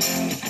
Thank you.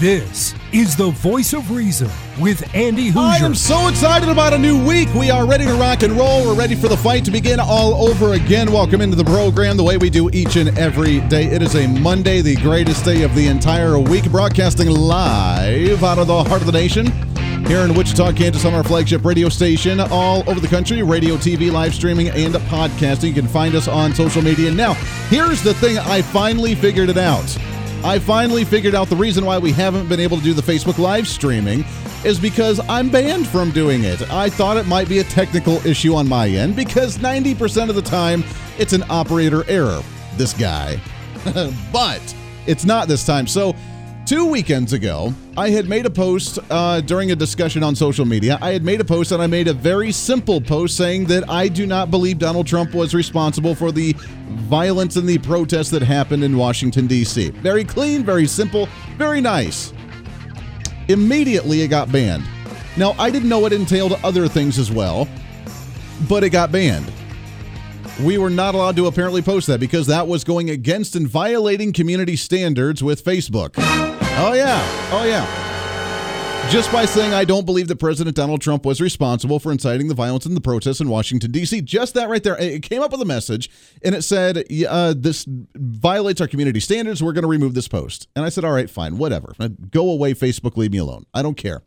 This is the voice of reason with Andy Hoosier. I am so excited about a new week. We are ready to rock and roll. We're ready for the fight to begin all over again. Welcome into the program the way we do each and every day. It is a Monday, the greatest day of the entire week, broadcasting live out of the heart of the nation. Here in Wichita, Kansas, on our flagship radio station, all over the country, radio, TV, live streaming, and podcasting. You can find us on social media. Now, here's the thing I finally figured it out. I finally figured out the reason why we haven't been able to do the Facebook live streaming is because I'm banned from doing it. I thought it might be a technical issue on my end because 90% of the time it's an operator error. This guy. but it's not this time. So, two weekends ago, I had made a post uh, during a discussion on social media. I had made a post and I made a very simple post saying that I do not believe Donald Trump was responsible for the violence and the protests that happened in Washington, D.C. Very clean, very simple, very nice. Immediately, it got banned. Now, I didn't know it entailed other things as well, but it got banned. We were not allowed to apparently post that because that was going against and violating community standards with Facebook. Oh, yeah. Oh, yeah. Just by saying I don't believe that President Donald Trump was responsible for inciting the violence in the protests in Washington, D.C. Just that right there. It came up with a message and it said, uh, This violates our community standards. We're going to remove this post. And I said, All right, fine, whatever. Go away, Facebook. Leave me alone. I don't care.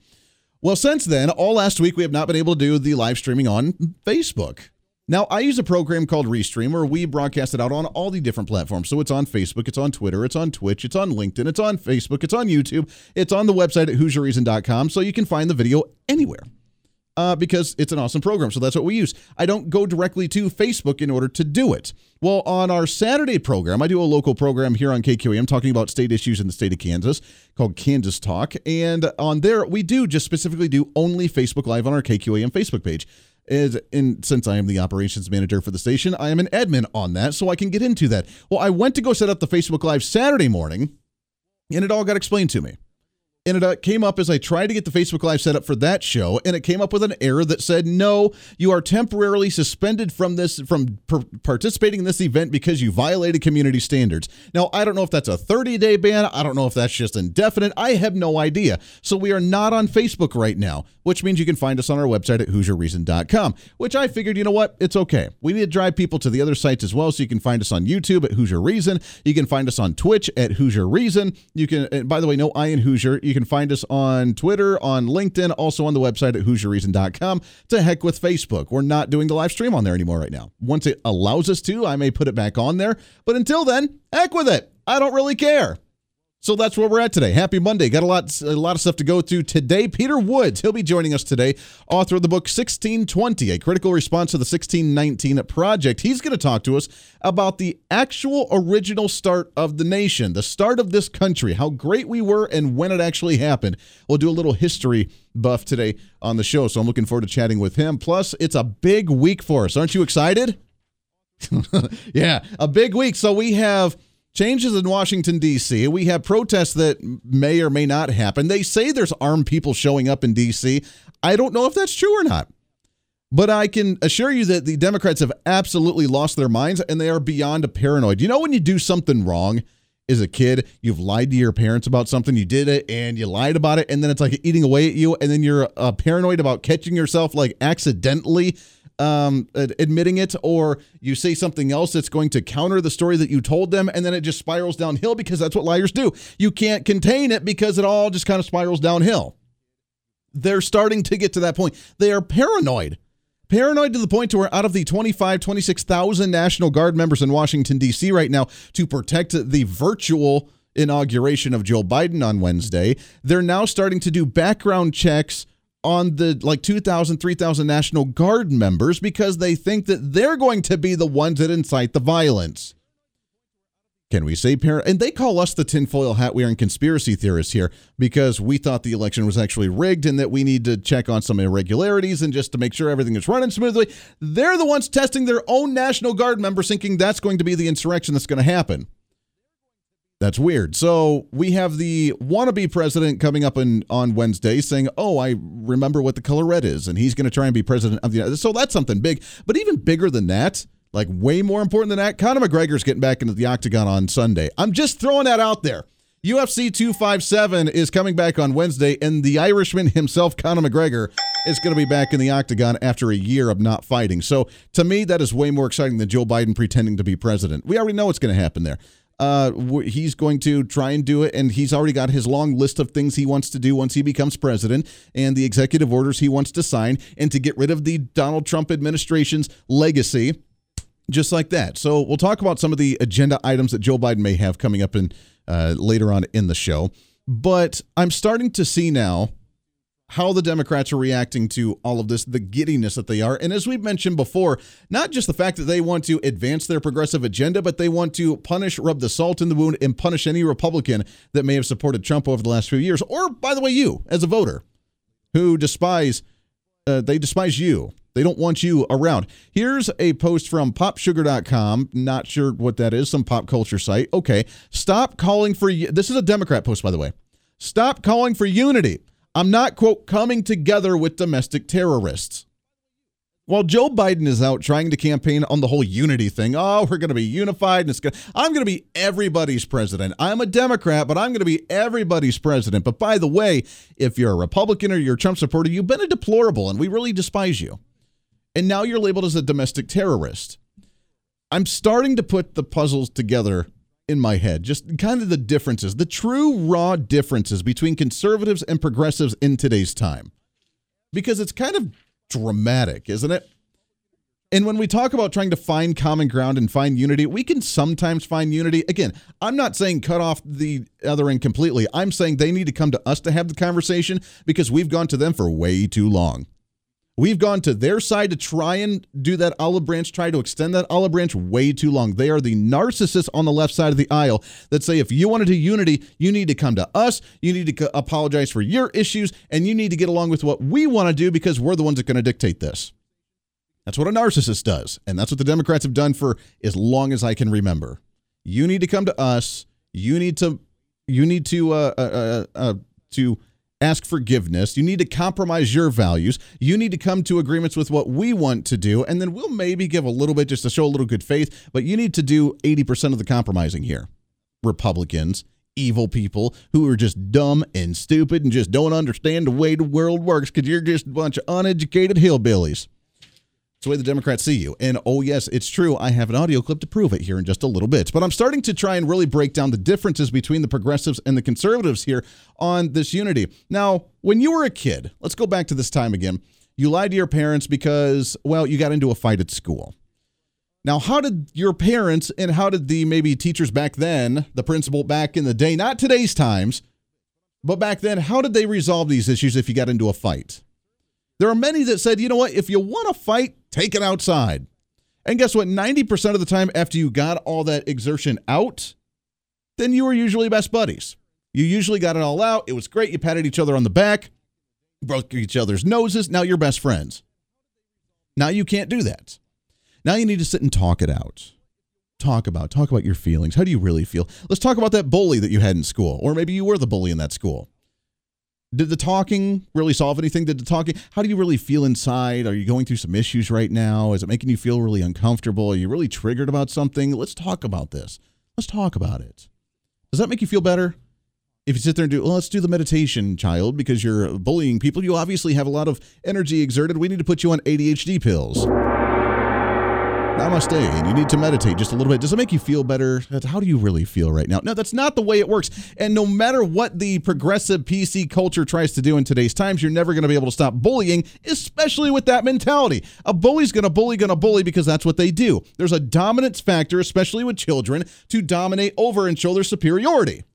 Well, since then, all last week, we have not been able to do the live streaming on Facebook. Now, I use a program called Restream where we broadcast it out on all the different platforms. So it's on Facebook, it's on Twitter, it's on Twitch, it's on LinkedIn, it's on Facebook, it's on YouTube, it's on the website at HoosierReason.com. So you can find the video anywhere uh, because it's an awesome program. So that's what we use. I don't go directly to Facebook in order to do it. Well, on our Saturday program, I do a local program here on KQAM talking about state issues in the state of Kansas called Kansas Talk. And on there, we do just specifically do only Facebook Live on our KQAM Facebook page is and since I am the operations manager for the station, I am an admin on that, so I can get into that. Well, I went to go set up the Facebook Live Saturday morning, and it all got explained to me. And it uh, came up as I tried to get the Facebook Live set up for that show, and it came up with an error that said, "No, you are temporarily suspended from this from per- participating in this event because you violated community standards." Now, I don't know if that's a 30-day ban. I don't know if that's just indefinite. I have no idea. So we are not on Facebook right now, which means you can find us on our website at HoosierReason.com. Which I figured, you know what, it's okay. We need to drive people to the other sites as well, so you can find us on YouTube at Hoosier Reason. You can find us on Twitch at Hoosier Reason. You can, by the way, no I in Hoosier. You can find us on Twitter, on LinkedIn, also on the website at HoosierReason.com. To heck with Facebook. We're not doing the live stream on there anymore right now. Once it allows us to, I may put it back on there. But until then, heck with it. I don't really care. So that's where we're at today. Happy Monday. Got a lot a lot of stuff to go through today. Peter Woods, he'll be joining us today, author of the book 1620, a critical response to the 1619 project. He's going to talk to us about the actual original start of the nation, the start of this country, how great we were and when it actually happened. We'll do a little history buff today on the show, so I'm looking forward to chatting with him. Plus, it's a big week for us. Aren't you excited? yeah, a big week. So we have Changes in Washington, D.C. We have protests that may or may not happen. They say there's armed people showing up in D.C. I don't know if that's true or not. But I can assure you that the Democrats have absolutely lost their minds and they are beyond paranoid. You know, when you do something wrong as a kid, you've lied to your parents about something, you did it and you lied about it, and then it's like eating away at you, and then you're uh, paranoid about catching yourself like accidentally um, admitting it, or you say something else that's going to counter the story that you told them, and then it just spirals downhill because that's what liars do. You can't contain it because it all just kind of spirals downhill. They're starting to get to that point. They are paranoid. Paranoid to the point to where out of the 25, 26,000 National Guard members in Washington, D.C. right now to protect the virtual inauguration of Joe Biden on Wednesday, they're now starting to do background checks on the like 2,000, 3,000 National Guard members because they think that they're going to be the ones that incite the violence. Can we say parent? And they call us the tinfoil hat wearing conspiracy theorists here because we thought the election was actually rigged and that we need to check on some irregularities and just to make sure everything is running smoothly. They're the ones testing their own National Guard members, thinking that's going to be the insurrection that's going to happen. That's weird. So we have the wannabe president coming up in, on Wednesday saying, Oh, I remember what the color red is, and he's going to try and be president of the United So that's something big. But even bigger than that, like way more important than that, Conor McGregor's getting back into the octagon on Sunday. I'm just throwing that out there. UFC 257 is coming back on Wednesday, and the Irishman himself, Conor McGregor, is going to be back in the octagon after a year of not fighting. So, to me, that is way more exciting than Joe Biden pretending to be president. We already know what's going to happen there. Uh, he's going to try and do it, and he's already got his long list of things he wants to do once he becomes president, and the executive orders he wants to sign, and to get rid of the Donald Trump administration's legacy just like that. So we'll talk about some of the agenda items that Joe Biden may have coming up in uh, later on in the show. But I'm starting to see now how the Democrats are reacting to all of this, the giddiness that they are. And as we've mentioned before, not just the fact that they want to advance their progressive agenda, but they want to punish, rub the salt in the wound, and punish any Republican that may have supported Trump over the last few years. Or, by the way, you as a voter who despise, uh, they despise you they don't want you around. Here's a post from popsugar.com. Not sure what that is, some pop culture site. Okay. Stop calling for this is a Democrat post by the way. Stop calling for unity. I'm not quote coming together with domestic terrorists. While Joe Biden is out trying to campaign on the whole unity thing, oh, we're going to be unified and it's going I'm going to be everybody's president. I'm a Democrat, but I'm going to be everybody's president. But by the way, if you're a Republican or you're a Trump supporter, you've been a deplorable and we really despise you and now you're labeled as a domestic terrorist. I'm starting to put the puzzles together in my head, just kind of the differences, the true raw differences between conservatives and progressives in today's time. Because it's kind of dramatic, isn't it? And when we talk about trying to find common ground and find unity, we can sometimes find unity. Again, I'm not saying cut off the other end completely. I'm saying they need to come to us to have the conversation because we've gone to them for way too long. We've gone to their side to try and do that olive branch, try to extend that olive branch way too long. They are the narcissists on the left side of the aisle that say if you want to do unity, you need to come to us, you need to apologize for your issues, and you need to get along with what we want to do because we're the ones that are going to dictate this. That's what a narcissist does. And that's what the Democrats have done for as long as I can remember. You need to come to us. You need to you need to uh, uh, uh, uh to ask forgiveness. You need to compromise your values. You need to come to agreements with what we want to do. And then we'll maybe give a little bit just to show a little good faith. But you need to do 80% of the compromising here. Republicans, evil people who are just dumb and stupid and just don't understand the way the world works because you're just a bunch of uneducated hillbillies. It's the way the Democrats see you. And oh, yes, it's true. I have an audio clip to prove it here in just a little bit. But I'm starting to try and really break down the differences between the progressives and the conservatives here on this unity. Now, when you were a kid, let's go back to this time again. You lied to your parents because, well, you got into a fight at school. Now, how did your parents and how did the maybe teachers back then, the principal back in the day, not today's times, but back then, how did they resolve these issues if you got into a fight? There are many that said, you know what, if you want to fight, take it outside. And guess what? 90% of the time, after you got all that exertion out, then you were usually best buddies. You usually got it all out. It was great. You patted each other on the back, broke each other's noses. Now you're best friends. Now you can't do that. Now you need to sit and talk it out. Talk about talk about your feelings. How do you really feel? Let's talk about that bully that you had in school, or maybe you were the bully in that school. Did the talking really solve anything? Did the talking, how do you really feel inside? Are you going through some issues right now? Is it making you feel really uncomfortable? Are you really triggered about something? Let's talk about this. Let's talk about it. Does that make you feel better? If you sit there and do, well, let's do the meditation, child, because you're bullying people, you obviously have a lot of energy exerted. We need to put you on ADHD pills. Namaste. And you need to meditate just a little bit. Does it make you feel better? How do you really feel right now? No, that's not the way it works. And no matter what the progressive PC culture tries to do in today's times, you're never going to be able to stop bullying, especially with that mentality. A bully's going to bully, going to bully because that's what they do. There's a dominance factor, especially with children, to dominate over and show their superiority.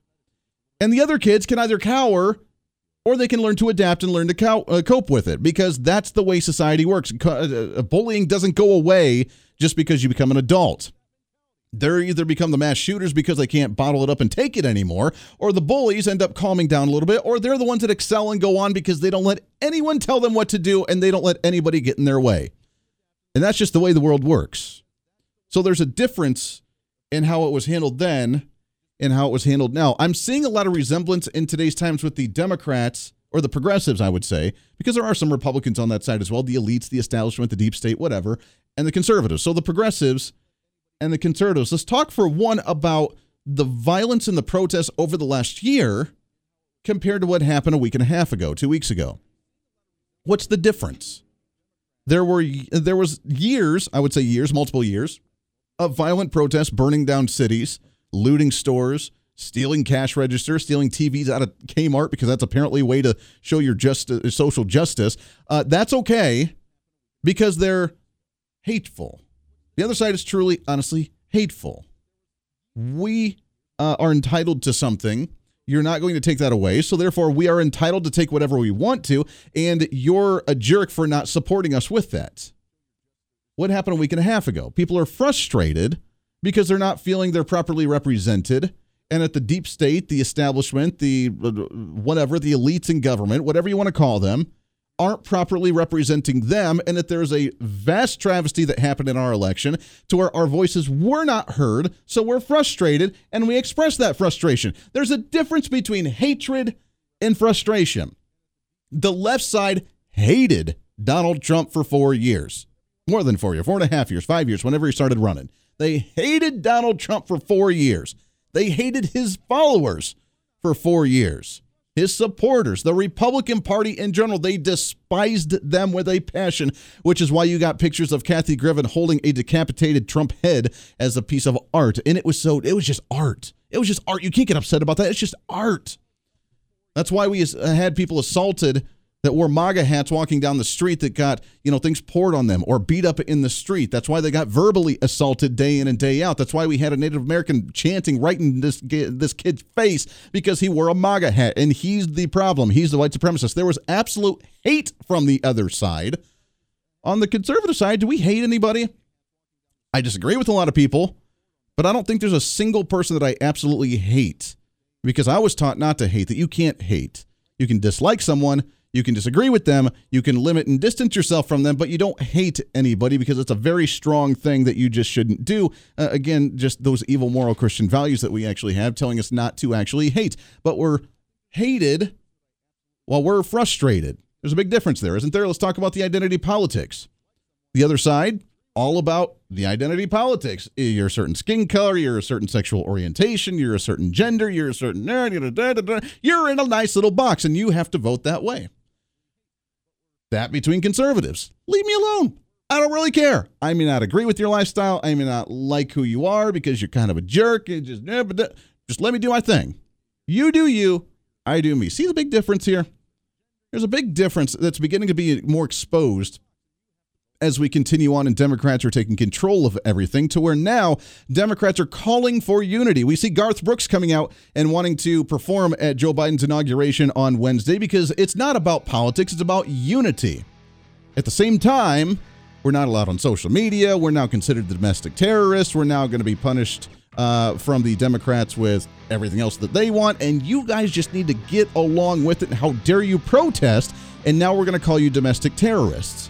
And the other kids can either cower or they can learn to adapt and learn to cow, uh, cope with it because that's the way society works. Uh, uh, bullying doesn't go away just because you become an adult. they're either become the mass shooters because they can't bottle it up and take it anymore, or the bullies end up calming down a little bit, or they're the ones that excel and go on because they don't let anyone tell them what to do and they don't let anybody get in their way. And that's just the way the world works. So there's a difference in how it was handled then and how it was handled now. I'm seeing a lot of resemblance in today's times with the Democrats or the progressives, I would say, because there are some Republicans on that side as well the elites, the establishment, the deep state, whatever, and the conservatives. So the progressives and the conservatives. Let's talk for one about the violence and the protests over the last year compared to what happened a week and a half ago, two weeks ago. What's the difference? There were there was years, I would say years, multiple years, of violent protests, burning down cities, looting stores, stealing cash registers, stealing TVs out of Kmart because that's apparently a way to show your just social justice. Uh, that's okay because they're hateful. The other side is truly, honestly, hateful. We uh, are entitled to something. You're not going to take that away. So, therefore, we are entitled to take whatever we want to. And you're a jerk for not supporting us with that. What happened a week and a half ago? People are frustrated because they're not feeling they're properly represented. And at the deep state, the establishment, the uh, whatever, the elites in government, whatever you want to call them, aren't properly representing them, and that there's a vast travesty that happened in our election to where our voices were not heard, so we're frustrated and we express that frustration. There's a difference between hatred and frustration. The left side hated Donald Trump for four years, more than four years, four and a half years, five years, whenever he started running. They hated Donald Trump for four years. They hated his followers for four years his supporters, the Republican Party in general, they despised them with a passion, which is why you got pictures of Kathy Griffin holding a decapitated Trump head as a piece of art. And it was so, it was just art. It was just art. You can't get upset about that. It's just art. That's why we uh, had people assaulted that wore MAGA hats walking down the street that got, you know, things poured on them or beat up in the street. That's why they got verbally assaulted day in and day out. That's why we had a Native American chanting right in this this kid's face because he wore a MAGA hat and he's the problem. He's the white supremacist. There was absolute hate from the other side. On the conservative side, do we hate anybody? I disagree with a lot of people, but I don't think there's a single person that I absolutely hate because I was taught not to hate, that you can't hate. You can dislike someone, you can disagree with them, you can limit and distance yourself from them, but you don't hate anybody because it's a very strong thing that you just shouldn't do. Uh, again, just those evil moral Christian values that we actually have telling us not to actually hate. But we're hated while we're frustrated. There's a big difference there, isn't there? Let's talk about the identity politics. The other side, all about the identity politics. You're a certain skin color, you're a certain sexual orientation, you're a certain gender, you're a certain you're in a nice little box and you have to vote that way that between conservatives. Leave me alone. I don't really care. I may not agree with your lifestyle. I may not like who you are because you're kind of a jerk. And just, just let me do my thing. You do you. I do me. See the big difference here? There's a big difference that's beginning to be more exposed as we continue on and Democrats are taking control of everything to where now Democrats are calling for unity. We see Garth Brooks coming out and wanting to perform at Joe Biden's inauguration on Wednesday because it's not about politics, it's about unity. At the same time, we're not allowed on social media. We're now considered domestic terrorists. We're now going to be punished uh, from the Democrats with everything else that they want. And you guys just need to get along with it. And How dare you protest? And now we're going to call you domestic terrorists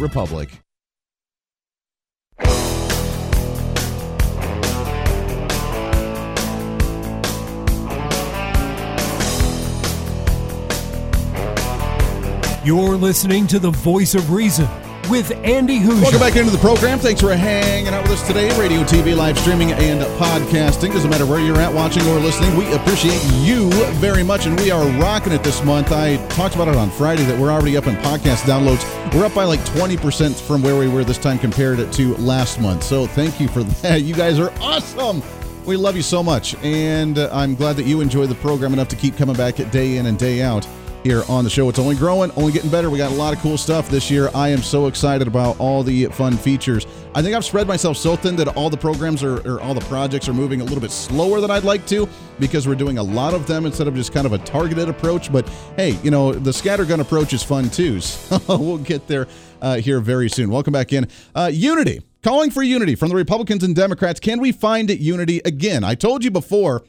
republic. You're listening to the voice of reason with Andy Hoosier. Welcome back into the program. Thanks for hanging out with us today. Radio, TV, live streaming, and podcasting. Doesn't matter where you're at, watching or listening. We appreciate you very much, and we are rocking it this month. I talked about it on Friday that we're already up in podcast downloads. We're up by like 20% from where we were this time compared to last month. So thank you for that. You guys are awesome. We love you so much, and uh, I'm glad that you enjoy the program enough to keep coming back day in and day out here on the show. It's only growing, only getting better. We got a lot of cool stuff this year. I am so excited about all the fun features. I think I've spread myself so thin that all the programs are, or all the projects are moving a little bit slower than I'd like to because we're doing a lot of them instead of just kind of a targeted approach. But hey, you know, the scattergun approach is fun too. So we'll get there uh, here very soon. Welcome back in. Uh, unity. Calling for unity from the Republicans and Democrats. Can we find unity again? I told you before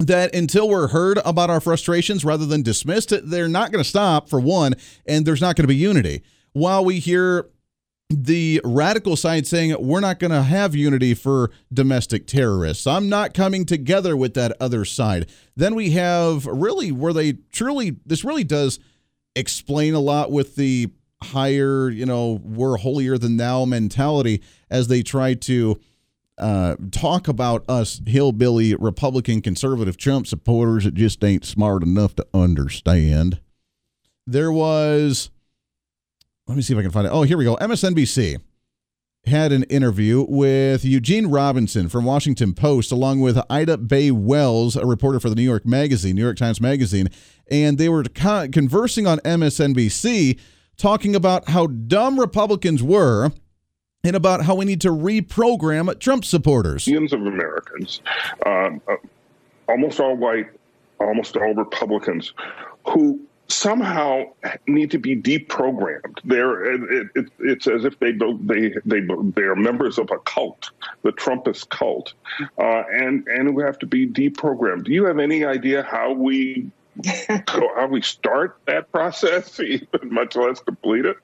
that until we're heard about our frustrations rather than dismissed, they're not going to stop, for one, and there's not going to be unity. While we hear the radical side saying we're not going to have unity for domestic terrorists. I'm not coming together with that other side. Then we have really where they truly, this really does explain a lot with the higher, you know, we're holier than thou mentality as they try to uh, talk about us hillbilly Republican conservative Trump supporters that just ain't smart enough to understand. There was, let me see if I can find it. Oh, here we go. MSNBC had an interview with Eugene Robinson from Washington Post, along with Ida Bae Wells, a reporter for the New York Magazine, New York Times Magazine, and they were conversing on MSNBC, talking about how dumb Republicans were and about how we need to reprogram Trump supporters. Millions of Americans, um, uh, almost all white, almost all Republicans, who somehow need to be deprogrammed. They're it, it, it's as if they they they they are members of a cult, the Trumpist cult, uh, and and who have to be deprogrammed. Do you have any idea how we how we start that process, even much less complete it?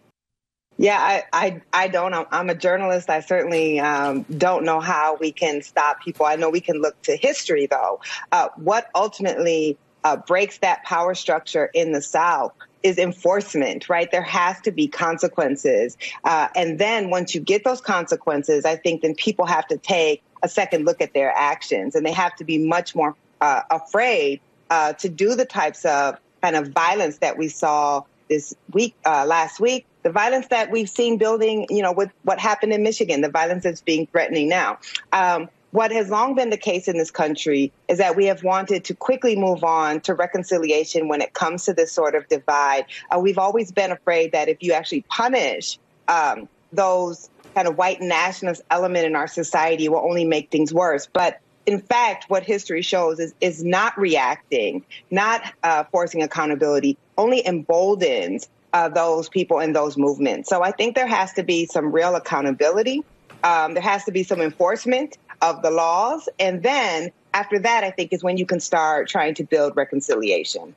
Yeah, I, I, I don't. I'm, a journalist. I certainly um, don't know how we can stop people. I know we can look to history, though. Uh, what ultimately uh, breaks that power structure in the South is enforcement, right? There has to be consequences. Uh, and then once you get those consequences, I think then people have to take a second look at their actions and they have to be much more uh, afraid uh, to do the types of kind of violence that we saw this week, uh, last week the violence that we've seen building, you know, with what happened in Michigan, the violence that's being threatening now. Um, what has long been the case in this country is that we have wanted to quickly move on to reconciliation when it comes to this sort of divide. Uh, we've always been afraid that if you actually punish um, those kind of white nationalist element in our society, will only make things worse. But in fact, what history shows is is not reacting, not uh, forcing accountability, only emboldens uh, those people in those movements. So I think there has to be some real accountability. Um, there has to be some enforcement of the laws. And then after that, I think is when you can start trying to build reconciliation.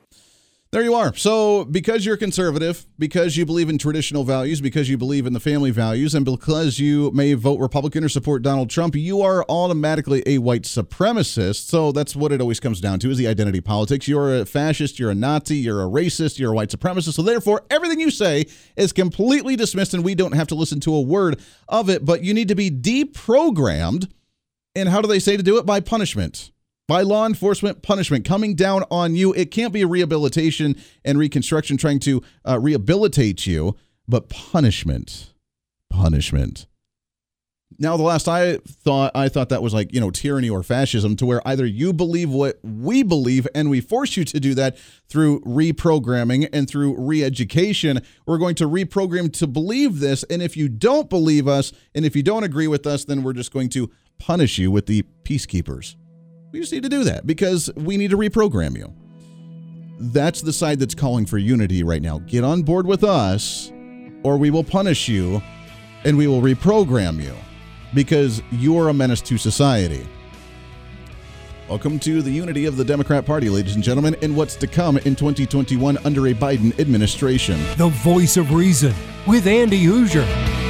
There you are. So, because you're conservative, because you believe in traditional values, because you believe in the family values, and because you may vote Republican or support Donald Trump, you are automatically a white supremacist. So, that's what it always comes down to is the identity politics. You're a fascist, you're a Nazi, you're a racist, you're a white supremacist. So, therefore, everything you say is completely dismissed, and we don't have to listen to a word of it. But you need to be deprogrammed. And how do they say to do it? By punishment by law enforcement punishment coming down on you. It can't be rehabilitation and reconstruction trying to uh, rehabilitate you, but punishment. Punishment. Now, the last I thought, I thought that was like, you know, tyranny or fascism, to where either you believe what we believe and we force you to do that through reprogramming and through re education. We're going to reprogram to believe this. And if you don't believe us and if you don't agree with us, then we're just going to punish you with the peacekeepers. We just need to do that because we need to reprogram you. That's the side that's calling for unity right now. Get on board with us, or we will punish you and we will reprogram you because you're a menace to society. Welcome to the unity of the Democrat Party, ladies and gentlemen, and what's to come in 2021 under a Biden administration. The voice of reason with Andy Hoosier.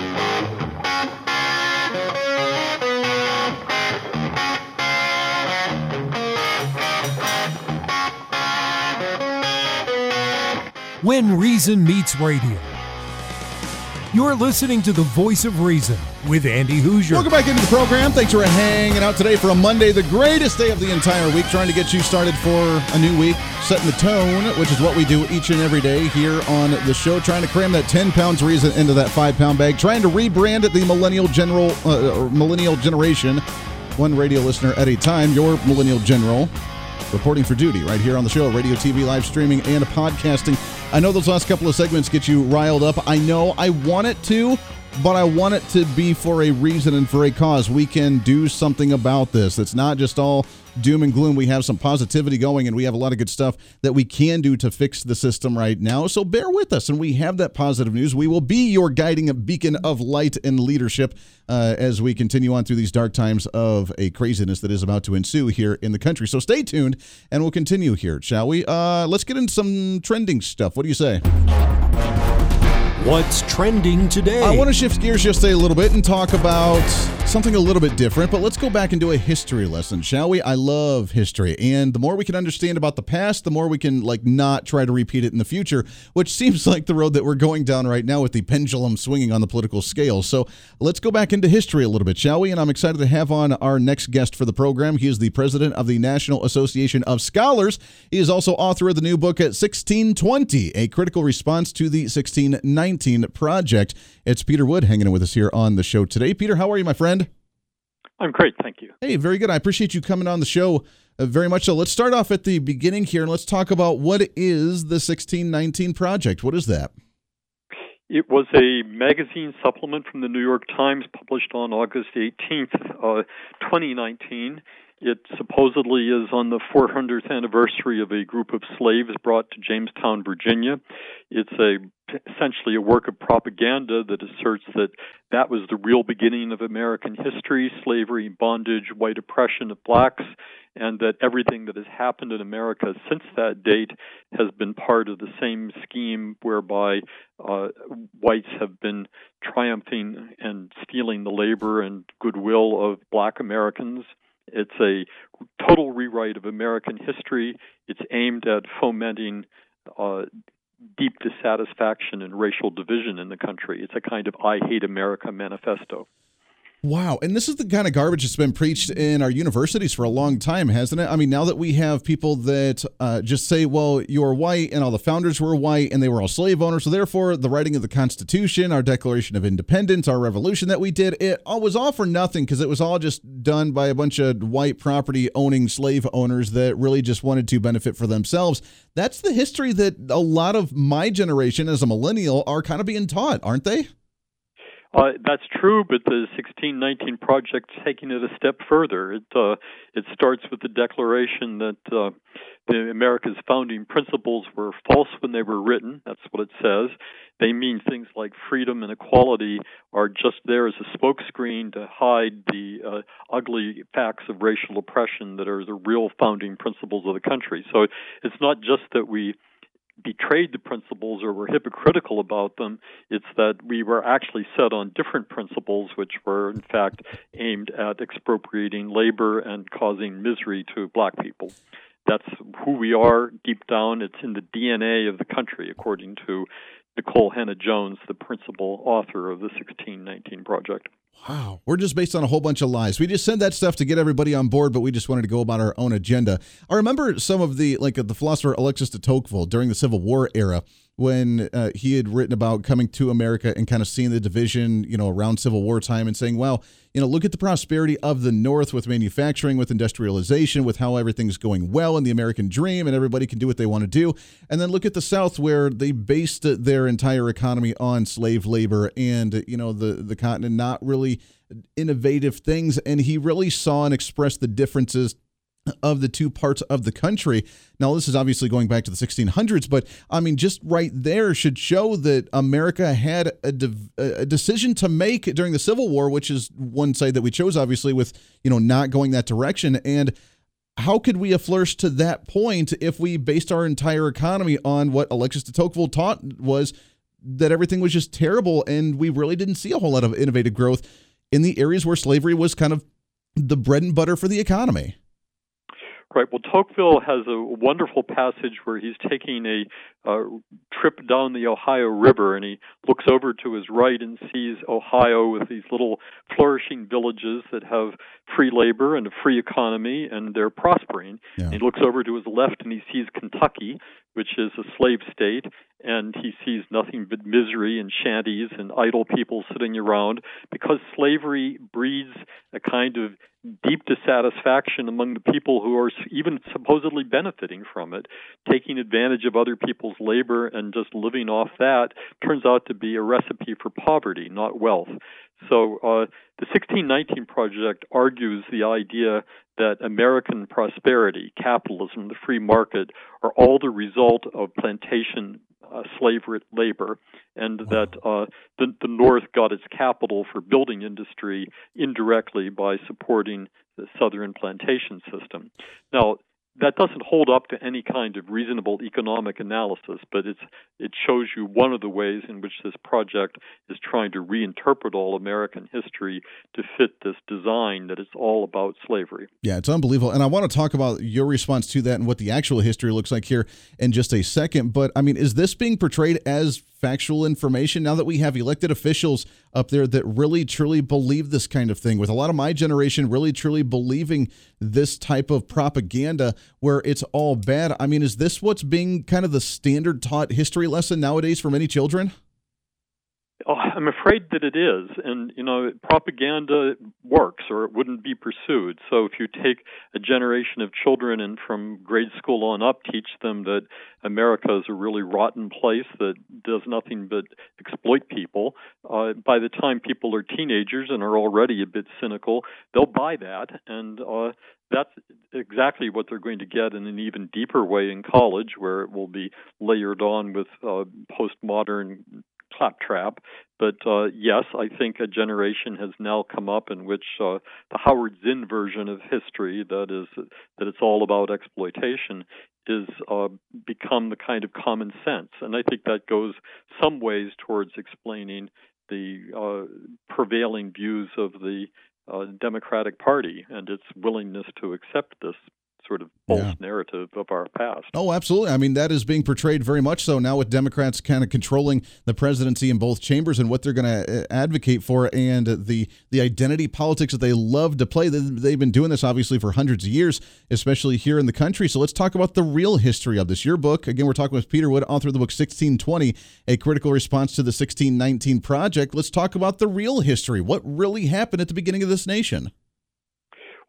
When Reason Meets Radio. You're listening to the voice of reason with Andy Hoosier. Welcome back into the program. Thanks for hanging out today for a Monday, the greatest day of the entire week, trying to get you started for a new week, setting the tone, which is what we do each and every day here on the show, trying to cram that 10 pounds reason into that 5 pound bag, trying to rebrand the millennial general uh, millennial generation, one radio listener at a time, your millennial general reporting for duty right here on the show, radio, TV, live streaming, and podcasting. I know those last couple of segments get you riled up. I know I want it to, but I want it to be for a reason and for a cause. We can do something about this. It's not just all doom and gloom. We have some positivity going, and we have a lot of good stuff that we can do to fix the system right now. So bear with us, and we have that positive news. We will be your guiding beacon of light and leadership uh, as we continue on through these dark times of a craziness that is about to ensue here in the country. So stay tuned, and we'll continue here, shall we? Uh, let's get into some trending stuff. What do you say? What's trending today? I want to shift gears just a little bit and talk about something a little bit different, but let's go back and do a history lesson, shall we? I love history, and the more we can understand about the past, the more we can like not try to repeat it in the future, which seems like the road that we're going down right now with the pendulum swinging on the political scale. So, let's go back into history a little bit, shall we? And I'm excited to have on our next guest for the program. He is the president of the National Association of Scholars. He is also author of the new book at 1620, a critical response to the 1690 project. It's Peter Wood hanging in with us here on the show today. Peter, how are you, my friend? I'm great, thank you. Hey, very good. I appreciate you coming on the show uh, very much so. Let's start off at the beginning here and let's talk about what is the 1619 project. What is that? It was a magazine supplement from the New York Times published on August 18th, uh, 2019. It supposedly is on the 400th anniversary of a group of slaves brought to Jamestown, Virginia. It's a essentially a work of propaganda that asserts that that was the real beginning of American history, slavery, bondage, white oppression of blacks, and that everything that has happened in America since that date has been part of the same scheme whereby uh, whites have been triumphing and stealing the labor and goodwill of black Americans It's a total rewrite of American history. It's aimed at fomenting uh, deep dissatisfaction and racial division in the country. It's a kind of I hate America manifesto. Wow. And this is the kind of garbage that's been preached in our universities for a long time, hasn't it? I mean, now that we have people that uh, just say, well, you're white and all the founders were white and they were all slave owners. So therefore, the writing of the Constitution, our Declaration of Independence, our revolution that we did, it all was all for nothing because it was all just done by a bunch of white property owning slave owners that really just wanted to benefit for themselves. That's the history that a lot of my generation as a millennial are kind of being taught, aren't they? Uh, that's true, but the 1619 project taking it a step further. It uh, it starts with the declaration that uh, the America's founding principles were false when they were written. That's what it says. They mean things like freedom and equality are just there as a smokescreen to hide the uh, ugly facts of racial oppression that are the real founding principles of the country. So it's not just that we betrayed the principles or were hypocritical about them. It's that we were actually set on different principles, which were in fact aimed at expropriating labor and causing misery to black people. That's who we are deep down. It's in the DNA of the country, according to Nikole Hannah-Jones, the principal author of the 1619 Project. Wow. We're just based on a whole bunch of lies. We just send that stuff to get everybody on board, but we just wanted to go about our own agenda. I remember some of the, like the philosopher Alexis de Tocqueville during the Civil War era when uh, he had written about coming to America and kind of seeing the division, you know, around Civil War time and saying, well, you know, look at the prosperity of the North with manufacturing, with industrialization, with how everything's going well in the American dream and everybody can do what they want to do. And then look at the South where they based their entire economy on slave labor and, you know, the, the continent not really innovative things. And he really saw and expressed the differences of the two parts of the country. Now, this is obviously going back to the 1600s, but I mean, just right there should show that America had a, de- a, decision to make during the Civil War, which is one side that we chose, obviously, with you know not going that direction. And how could we have flourished to that point if we based our entire economy on what Alexis de Tocqueville taught was that everything was just terrible, and we really didn't see a whole lot of innovative growth in the areas where slavery was kind of the bread and butter for the economy? Right. Well, Tocqueville has a wonderful passage where he's taking a uh, trip down the Ohio River and he looks over to his right and sees Ohio with these little flourishing villages that have free labor and a free economy and they're prospering. Yeah. And he looks over to his left and he sees Kentucky, which is a slave state, and he sees nothing but misery and shanties and idle people sitting around because slavery breeds a kind of deep dissatisfaction among the people who are even supposedly benefiting from it, taking advantage of other people's labor and just living off that turns out to be a recipe for poverty, not wealth. So uh, the 1619 Project argues the idea that American prosperity, capitalism, the free market are all the result of plantation uh, slave labor, and that uh, the, the North got its capital for building industry indirectly by supporting the Southern plantation system. Now, that doesn't hold up to any kind of reasonable economic analysis, but it shows you one of the ways in which this project is trying to reinterpret all American history to fit this design that it's all about slavery. Yeah, it's unbelievable. And I want to talk about your response to that and what the actual history looks like here in just a second. But I mean, is this being portrayed as factual information. Now that we have elected officials up there that really truly believe this kind of thing with a lot of my generation really truly believing this type of propaganda where it's all bad. I mean is this what's being kind of the standard taught history lesson nowadays for many children Oh, I'm afraid that it is. And, you know, propaganda works or it wouldn't be pursued. So if you take a generation of children and from grade school on up teach them that America is a really rotten place that does nothing but exploit people, uh, by the time people are teenagers and are already a bit cynical, they'll buy that. And uh, that's exactly what they're going to get in an even deeper way in college, where it will be layered on with uh, postmodern claptrap. But uh, yes, I think a generation has now come up in which uh, the Howard Zinn version of history, that is, that it's all about exploitation, is uh, become the kind of common sense, and I think that goes some ways towards explaining the uh, prevailing views of the uh, Democratic Party and its willingness to accept this sort of false yeah. narrative of our past. Oh, absolutely. I mean, that is being portrayed very much so now with Democrats kind of controlling the presidency in both chambers and what they're going to uh, advocate for and the the identity politics that they love to play. They've been doing this obviously for hundreds of years, especially here in the country. So let's talk about the real history of this. Your book, again, we're talking with Peter Wood, author of the book 1620, a critical response to the 1619 project. Let's talk about the real history. What really happened at the beginning of this nation?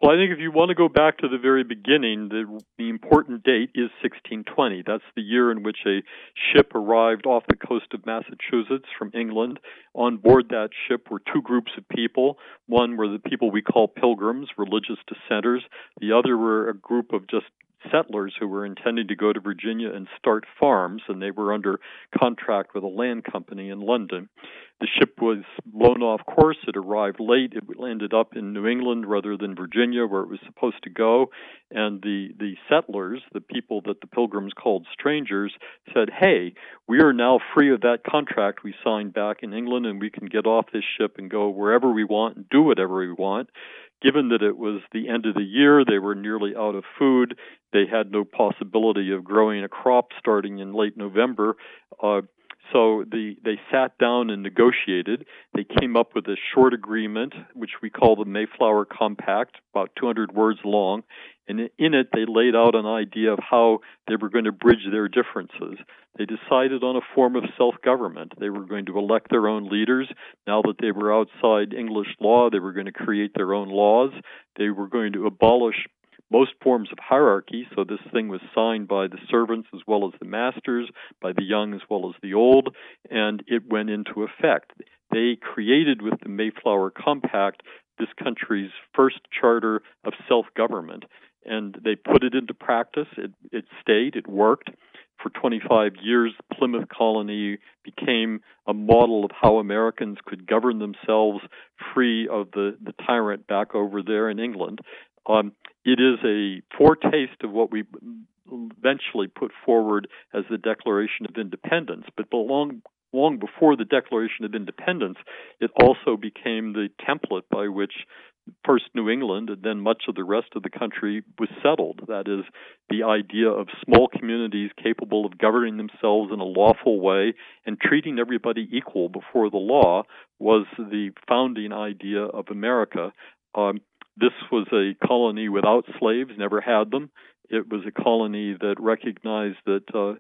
Well, I think if you want to go back to the very beginning, the, the important date is 1620. That's the year in which a ship arrived off the coast of Massachusetts from England. On board that ship were two groups of people. One were the people we call pilgrims, religious dissenters. The other were a group of just settlers who were intending to go to Virginia and start farms, and they were under contract with a land company in London. The ship was blown off course. It arrived late. It landed up in New England rather than Virginia, where it was supposed to go. And the, the settlers, the people that the pilgrims called strangers, said, Hey, we are now free of that contract we signed back in England, and we can get off this ship and go wherever we want and do whatever we want. Given that it was the end of the year, they were nearly out of food. They had no possibility of growing a crop starting in late November. Uh, so the, they sat down and negotiated. They came up with a short agreement, which we call the Mayflower Compact, about 200 words long. And in it, they laid out an idea of how they were going to bridge their differences. They decided on a form of self government. They were going to elect their own leaders. Now that they were outside English law, they were going to create their own laws. They were going to abolish most forms of hierarchy. So this thing was signed by the servants as well as the masters, by the young as well as the old, and it went into effect. They created with the Mayflower Compact this country's first charter of self government, and they put it into practice. It, it stayed, it worked. For 25 years, Plymouth Colony became a model of how Americans could govern themselves free of the, the tyrant back over there in England. Um, it is a foretaste of what we eventually put forward as the Declaration of Independence, but long long before the Declaration of Independence, it also became the template by which first New England and then much of the rest of the country was settled. That is, the idea of small communities capable of governing themselves in a lawful way and treating everybody equal before the law was the founding idea of America. Um, this was a colony without slaves, never had them. It was a colony that recognized that uh,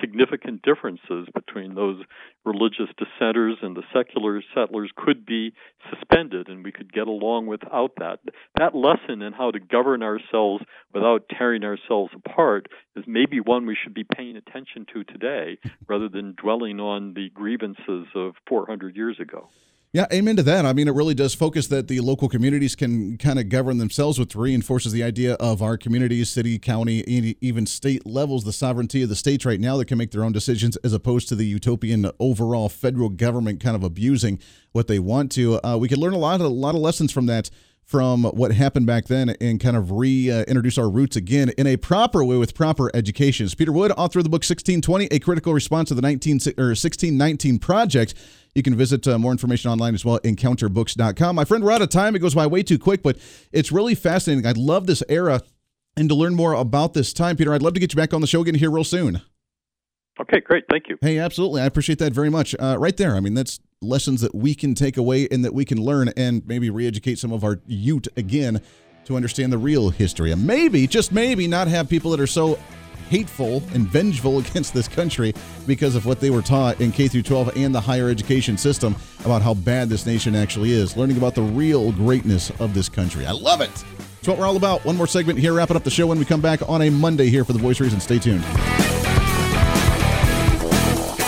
significant differences between those religious dissenters and the secular settlers could be suspended, and we could get along without that. That lesson in how to govern ourselves without tearing ourselves apart is maybe one we should be paying attention to today rather than dwelling on the grievances of 400 years ago. Yeah, amen to that. I mean, it really does focus that the local communities can kind of govern themselves, which reinforces the idea of our communities, city, county, even state levels, the sovereignty of the states right now that can make their own decisions, as opposed to the utopian overall federal government kind of abusing what they want to. Uh, we could learn a lot, a lot of lessons from that from what happened back then and kind of reintroduce uh, our roots again in a proper way with proper education. It's Peter Wood, author of the book 1620, A Critical Response to the 19, or 1619 Project. You can visit uh, more information online as well, encounterbooks.com. My friend, we're out of time. It goes by way too quick, but it's really fascinating. I love this era. And to learn more about this time, Peter, I'd love to get you back on the show again here real soon. Okay, great. Thank you. Hey, absolutely. I appreciate that very much. Uh, right there. I mean, that's lessons that we can take away and that we can learn and maybe re educate some of our youth again to understand the real history. And maybe, just maybe, not have people that are so hateful and vengeful against this country because of what they were taught in K through 12 and the higher education system about how bad this nation actually is. Learning about the real greatness of this country. I love it. It's what we're all about. One more segment here, wrapping up the show when we come back on a Monday here for the Voice Reason. Stay tuned.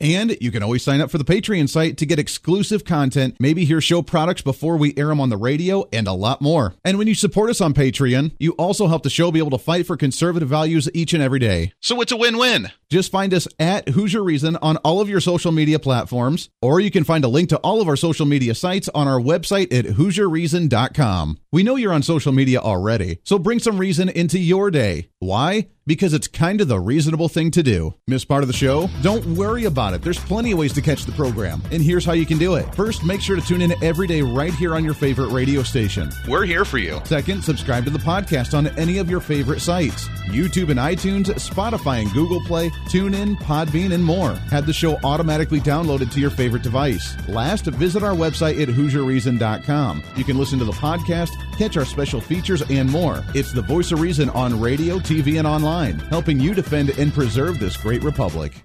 And you can always sign up for the Patreon site to get exclusive content, maybe hear show products before we air them on the radio, and a lot more. And when you support us on Patreon, you also help the show be able to fight for conservative values each and every day. So it's a win win. Just find us at Hoosier Reason on all of your social media platforms, or you can find a link to all of our social media sites on our website at HoosierReason.com. We know you're on social media already, so bring some reason into your day. Why? Because it's kind of the reasonable thing to do. Miss part of the show? Don't worry about it. There's plenty of ways to catch the program, and here's how you can do it. First, make sure to tune in every day right here on your favorite radio station. We're here for you. Second, subscribe to the podcast on any of your favorite sites YouTube and iTunes, Spotify and Google Play, TuneIn, Podbean, and more. Have the show automatically downloaded to your favorite device. Last, visit our website at HoosierReason.com. You can listen to the podcast, catch our special features, and more. It's the voice of reason on radio, TV, and online, helping you defend and preserve this great republic.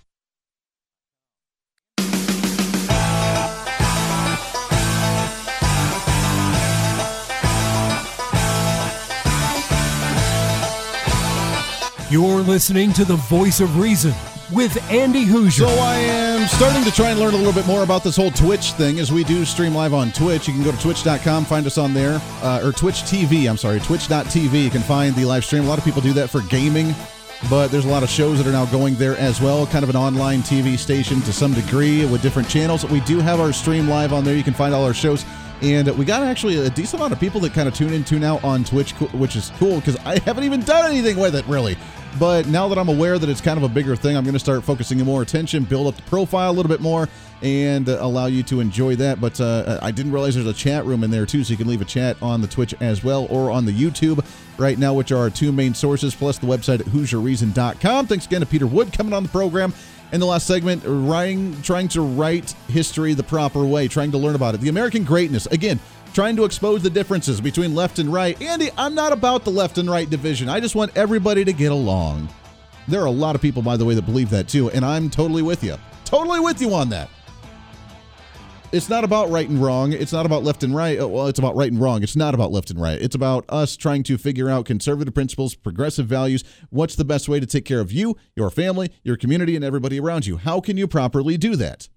You're listening to the voice of reason with Andy Hoosier. So I am starting to try and learn a little bit more about this whole Twitch thing as we do stream live on Twitch. You can go to twitch.com, find us on there, uh, or Twitch TV, I'm sorry, twitch.tv. You can find the live stream. A lot of people do that for gaming, but there's a lot of shows that are now going there as well. Kind of an online TV station to some degree with different channels. We do have our stream live on there. You can find all our shows. And we got actually a decent amount of people that kind of tune in, tune out on Twitch, which is cool because I haven't even done anything with it really. But now that I'm aware that it's kind of a bigger thing, I'm going to start focusing more attention, build up the profile a little bit more, and uh, allow you to enjoy that. But uh, I didn't realize there's a chat room in there too, so you can leave a chat on the Twitch as well or on the YouTube right now, which are our two main sources, plus the website at HoosierReason.com. Thanks again to Peter Wood coming on the program. In the last segment, writing, trying to write history the proper way, trying to learn about it. The American greatness. Again, trying to expose the differences between left and right. Andy, I'm not about the left and right division. I just want everybody to get along. There are a lot of people, by the way, that believe that too, and I'm totally with you. Totally with you on that. It's not about right and wrong. It's not about left and right. Uh, Well, it's about right and wrong. It's not about left and right. It's about us trying to figure out conservative principles, progressive values. What's the best way to take care of you, your family, your community, and everybody around you? How can you properly do that?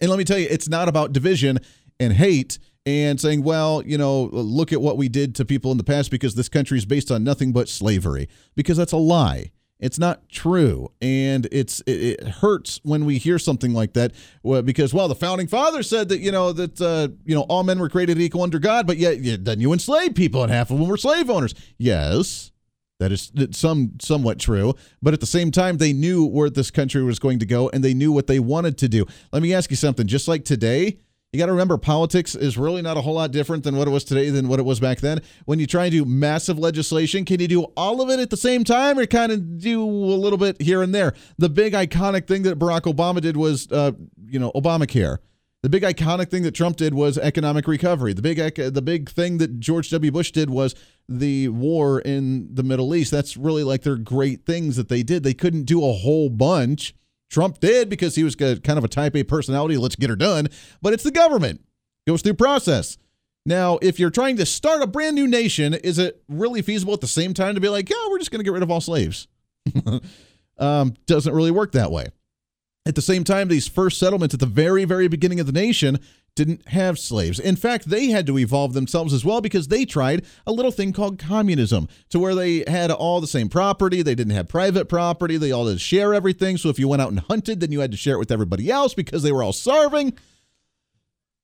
And let me tell you, it's not about division and hate and saying, well, you know, look at what we did to people in the past because this country is based on nothing but slavery, because that's a lie. It's not true, and it's it, it hurts when we hear something like that. Because well, the founding fathers said that you know that uh, you know all men were created equal under God, but yet, yet then you enslaved people, and half of them were slave owners. Yes, that is some somewhat true, but at the same time, they knew where this country was going to go, and they knew what they wanted to do. Let me ask you something. Just like today, you got to remember politics is really not a whole lot different than what it was today than what it was back then. When you try and do massive legislation, can you do all of it at the same time or kind of do a little bit here and there? The big iconic thing that Barack Obama did was, uh, you know, Obamacare. The big iconic thing that Trump did was economic recovery. The big the big thing that George W. Bush did was the war in the Middle East. That's really like their great things that they did. They couldn't do a whole bunch. Trump did because he was kind of a type A personality. Let's get her done. But it's the government goes through process. Now, if you're trying to start a brand new nation, is it really feasible at the same time to be like, yeah, we're just going to get rid of all slaves? um, doesn't really work that way. At the same time, these first settlements at the very, very beginning of the nation didn't have slaves. In fact, they had to evolve themselves as well because they tried a little thing called communism to where they had all the same property. They didn't have private property. They all had to share everything. So if you went out and hunted, then you had to share it with everybody else because they were all starving.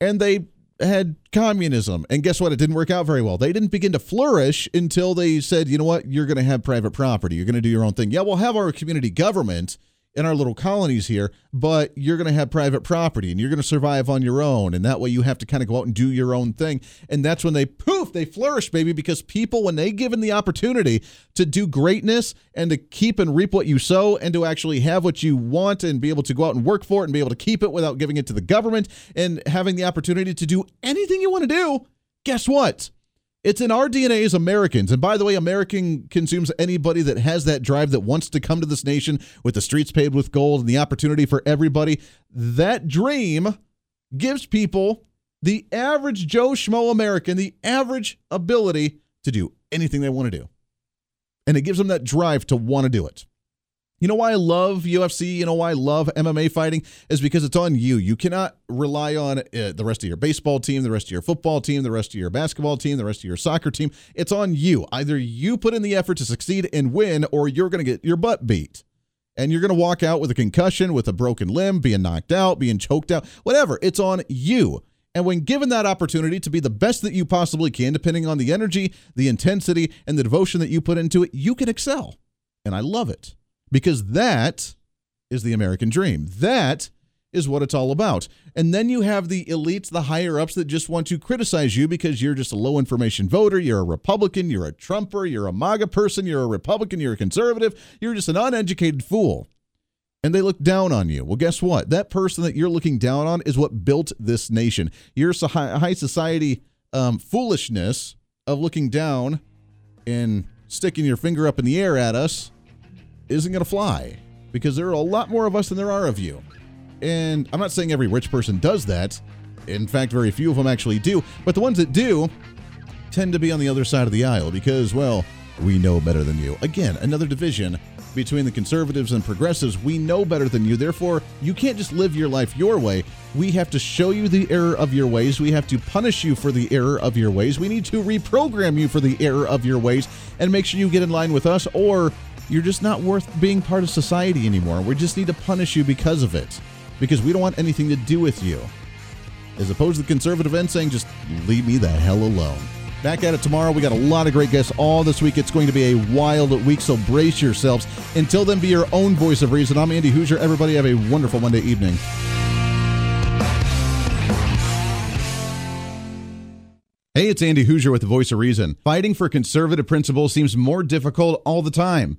And they had communism. And guess what? It didn't work out very well. They didn't begin to flourish until they said, you know what? You're going to have private property. You're going to do your own thing. Yeah, we'll have our community government in our little colonies here, but you're going to have private property and you're going to survive on your own. And that way you have to kind of go out and do your own thing. And that's when they poof, they flourish, baby, because people, when they given the opportunity to do greatness and to keep and reap what you sow and to actually have what you want and be able to go out and work for it and be able to keep it without giving it to the government and having the opportunity to do anything you want to do, guess what? It's in our DNA as Americans. And by the way, American consumes anybody that has that drive that wants to come to this nation with the streets paved with gold and the opportunity for everybody. That dream gives people, the average Joe Schmo American, the average ability to do anything they want to do. And it gives them that drive to want to do it. You know why I love UFC? You know why I love MMA fighting? Is because it's on you. You cannot rely on uh, the rest of your baseball team, the rest of your football team, the rest of your basketball team, the rest of your soccer team. It's on you. Either you put in the effort to succeed and win, or you're going to get your butt beat. And you're going to walk out with a concussion, with a broken limb, being knocked out, being choked out, whatever. It's on you. And when given that opportunity to be the best that you possibly can, depending on the energy, the intensity, and the devotion that you put into it, you can excel. And I love it because that is the American dream. That is what it's all about. And then you have the elites, the higher ups that just want to criticize you because you're just a low information voter, you're a Republican, you're a Trumper, you're a MAGA person, you're a Republican, you're a conservative, you're just an uneducated fool. And they look down on you. Well, guess what? That person that you're looking down on is what built this nation. Your high society um, foolishness of looking down and sticking your finger up in the air at us isn't going to fly because there are a lot more of us than there are of you. And I'm not saying every rich person does that. In fact, very few of them actually do. But the ones that do tend to be on the other side of the aisle because, well, we know better than you. Again, another division between the conservatives and progressives. We know better than you. Therefore, you can't just live your life your way. We have to show you the error of your ways. We have to punish you for the error of your ways. We need to reprogram you for the error of your ways and make sure you get in line with us, or you're just not worth being part of society anymore. We just need to punish you because of it, because we don't want anything to do with you. As opposed to the conservative end saying, just leave me the hell alone. Back at it tomorrow. We got a lot of great guests all this week. It's going to be a wild week, so brace yourselves. Until then, be your own voice of reason. I'm Andy Hoosier. Everybody have a wonderful Monday evening. Hey, it's Andy Hoosier with the Voice of Reason. Fighting for conservative principles seems more difficult all the time.